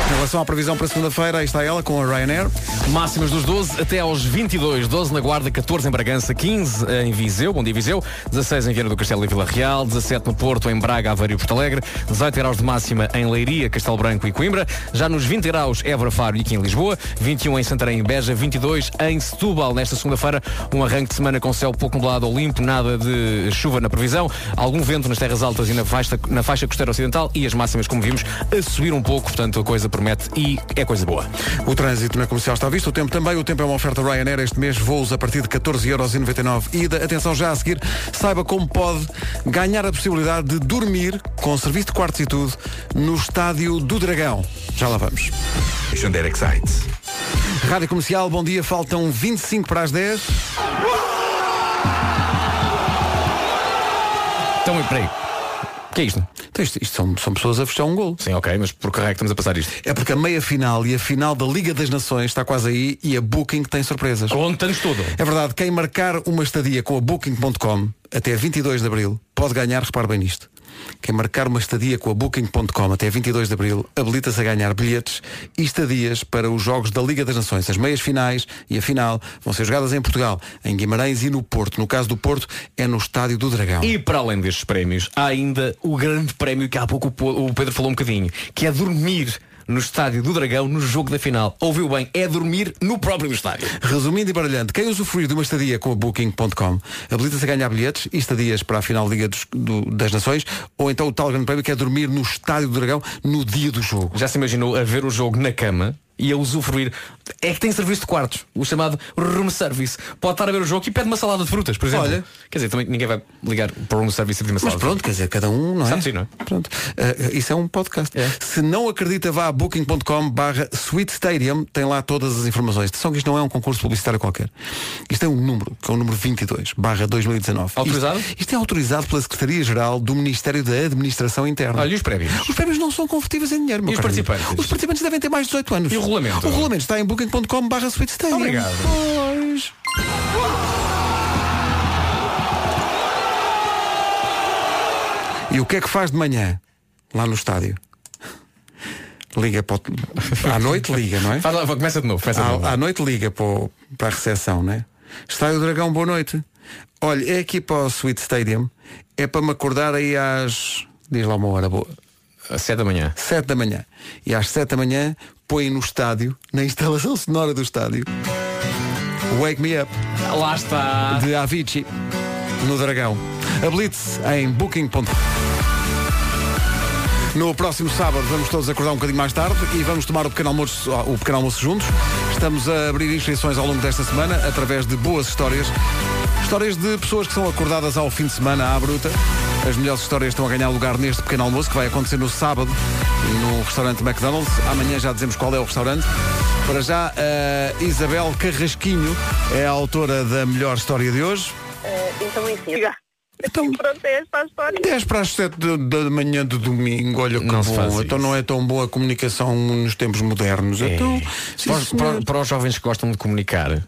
Em relação à previsão para segunda-feira, aí está ela com a Ryanair. Máximas dos 12 até aos 22. 12 na Guarda, 14 em Bragança, 15 em Viseu, bom dia Viseu, 16 em Vieira do Castelo e Vila Real, 17 no Porto, em Braga, Aveiro e Porto Alegre, 18 graus de máxima em Leiria, Castelo Branco e Coimbra, já nos 20 graus Évora, Faro e aqui em Lisboa, 21 em Santarém e Beja, 22 em Setúbal. Nesta segunda-feira, um arranque de semana com céu pouco nublado ou limpo, nada de chuva na previsão, algum vento nas terras altas e na faixa, na faixa costeira ocidental e as máximas, como vimos, a subir um pouco, portanto a coisa promete e é coisa boa. O trânsito na comercial está visto, o tempo também. O tempo é uma oferta Ryanair este mês, voos a partir de 14,99€ ida. Atenção já a seguir, saiba como pode ganhar a possibilidade de dormir com serviço de quartos e tudo no estádio do Dragão. Já lá vamos. Xander. Rádio Comercial, bom dia, faltam 25 para as 10. Então, peraí. O que é isto? Então, isto, isto são, são pessoas a fechar um gol. Sim, ok, mas por que é que estamos a passar isto? É porque a meia final e a final da Liga das Nações está quase aí e a Booking tem surpresas. Conta-nos tudo. É verdade, quem marcar uma estadia com a Booking.com até 22 de Abril pode ganhar, repare bem nisto. Quem marcar uma estadia com a Booking.com até 22 de Abril habilita-se a ganhar bilhetes e estadias para os Jogos da Liga das Nações. As meias finais e a final vão ser jogadas em Portugal, em Guimarães e no Porto. No caso do Porto, é no Estádio do Dragão. E para além destes prémios, há ainda o grande prémio que há pouco o Pedro falou um bocadinho, que é dormir no estádio do Dragão no jogo da final. Ouviu bem, é dormir no próprio estádio. Resumindo e baralhando, quem usufruir de uma estadia com a Booking.com habilita-se a ganhar bilhetes e estadias para a final Liga dos- do- das Nações ou então o tal grande prémio que é dormir no Estádio do Dragão no dia do jogo. Já se imaginou a ver o jogo na cama, e a usufruir. É que tem serviço de quartos, o chamado room service. Pode estar a ver o jogo e pede uma salada de frutas, por exemplo. Olha. Quer dizer, também ninguém vai ligar para o room service e pedir uma Mas salada. pronto, quer dizer, cada um, não é? Sabe sim, não é? Pronto. Eh, isso é um podcast. Se não acredita, vá a booking.com barra Sweet Stadium, tem lá todas as informações. Atenção que isto não é um concurso publicitário qualquer. Isto é um número, que é o número 22, barra 2019. Autorizado? Isto, isto é autorizado pela Secretaria-Geral do Ministério da Administração Interna. Olha, e os prémios? Os prémios não são convertíveis em dinheiro, meu E os caro participantes? Os participantes devem ter mais de 18 anos. O regulamento? O regulamento está em booking.com barra. Obrigado. Pois. E o que é que faz de manhã lá no estádio? Liga para o... À noite liga, não é? Começa de novo. Começa de novo. À, à noite liga para, o- para a recepção, né? Estádio Dragão, boa noite. Olha, é aqui para o Sweet Stadium. É para me acordar aí às. Diz lá uma hora boa. Às 7 da manhã. 7 da manhã. E às 7 da manhã põe no estádio, na instalação sonora do estádio, Wake Me Up, Lá está. de Avicii, no Dragão. Habilite-se em booking.com. No próximo sábado vamos todos acordar um bocadinho mais tarde e vamos tomar o pequeno almoço, o pequeno almoço juntos. Estamos a abrir inscrições ao longo desta semana através de boas histórias. Histórias de pessoas que são acordadas ao fim de semana à bruta. As melhores histórias estão a ganhar lugar neste pequeno almoço que vai acontecer no sábado no restaurante McDonald's. Amanhã já dizemos qual é o restaurante. Para já, a Isabel Carrasquinho é a autora da melhor história de hoje. então enfim. Então, <laughs> Pronto, é esta a história. 10 para as 7 de- da manhã de domingo, olha que Não bom. Então não é tão boa a comunicação nos tempos modernos. Então, sim, Para os, para- para os jovens que gostam de comunicar,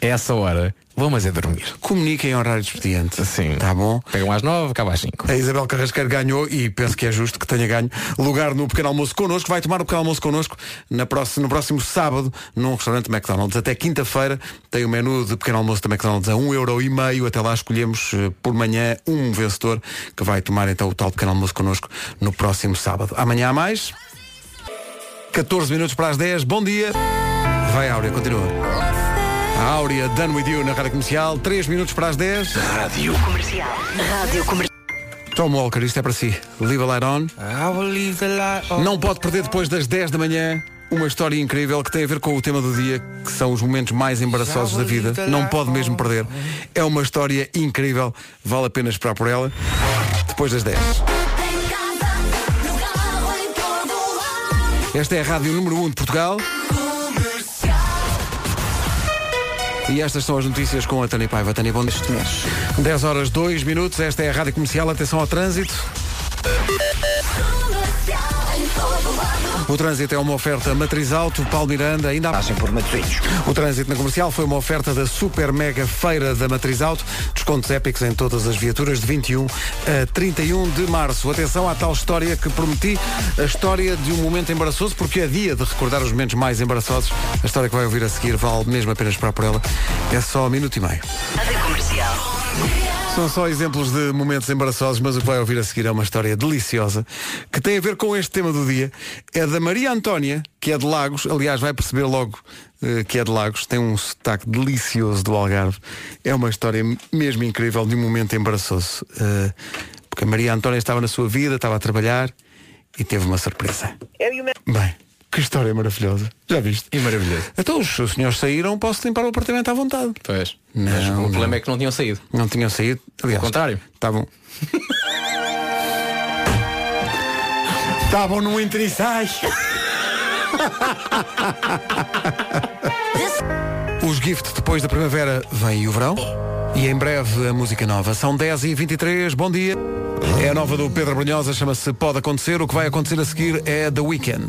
essa hora, vão mas é dormir. comuniquem em horário de expediente. Sim. Tá bom? Pegam às 9, acaba às 5. A Isabel Carrasqueiro ganhou e penso que é justo que tenha ganho lugar no pequeno almoço connosco. Vai tomar o pequeno almoço connosco na próxima, no próximo sábado num restaurante McDonald's. Até quinta-feira tem o menu de pequeno almoço da McDonald's a um euro e meio. Até lá escolhemos eh, por manhã um vencedor que vai tomar então o tal pequeno almoço connosco no próximo sábado. Amanhã há mais. 14 minutos para as 10. Bom dia. Vai Áurea, continua. A Áurea, done with you na rádio comercial. 3 minutos para as 10. Rádio Comercial. Rádio Comercial. Tom Walker, isto é para si. Leave a light on. Não pode perder depois das 10 da manhã uma história incrível que tem a ver com o tema do dia, que são os momentos mais embaraçosos da vida. Não pode mesmo perder. É uma história incrível, vale a pena esperar por ela. Depois das 10. Esta é a rádio número 1 de Portugal. E estas são as notícias com a Tânia Paiva. Tânia, bom dia. 10 horas 2 minutos. Esta é a rádio comercial. Atenção ao trânsito. O trânsito é uma oferta matriz alto, Paulo Miranda, ainda. Passem por Matosinhos. O trânsito na comercial foi uma oferta da Super Mega Feira da Matriz Alto, descontos épicos em todas as viaturas de 21 a 31 de março. Atenção à tal história que prometi, a história de um momento embaraçoso, porque é dia de recordar os momentos mais embaraçosos. A história que vai ouvir a seguir vale mesmo a pena esperar por ela. É só um minuto e meio. Rádio Comercial. São só exemplos de momentos embaraçosos, mas o que vai ouvir a seguir é uma história deliciosa que tem a ver com este tema do dia. É da Maria Antónia, que é de Lagos. Aliás, vai perceber logo eh, que é de Lagos. Tem um sotaque delicioso do Algarve. É uma história mesmo incrível de um momento embaraçoso. Eh, porque a Maria Antónia estava na sua vida, estava a trabalhar e teve uma surpresa. Bem, que história maravilhosa. Já viste? E maravilhoso. Então os os senhores saíram, posso limpar o apartamento à vontade. Pois. Não, Mas o não. problema é que não tinham saído. Não tinham saído. Aliás, Ao contrário. Estavam. Estavam no entre e sai. Os gift depois da primavera vem o verão. E em breve a música nova. São 10 e 23 bom dia. É a nova do Pedro Brunhosa, chama-se Pode Acontecer. O que vai acontecer a seguir é The Weekend.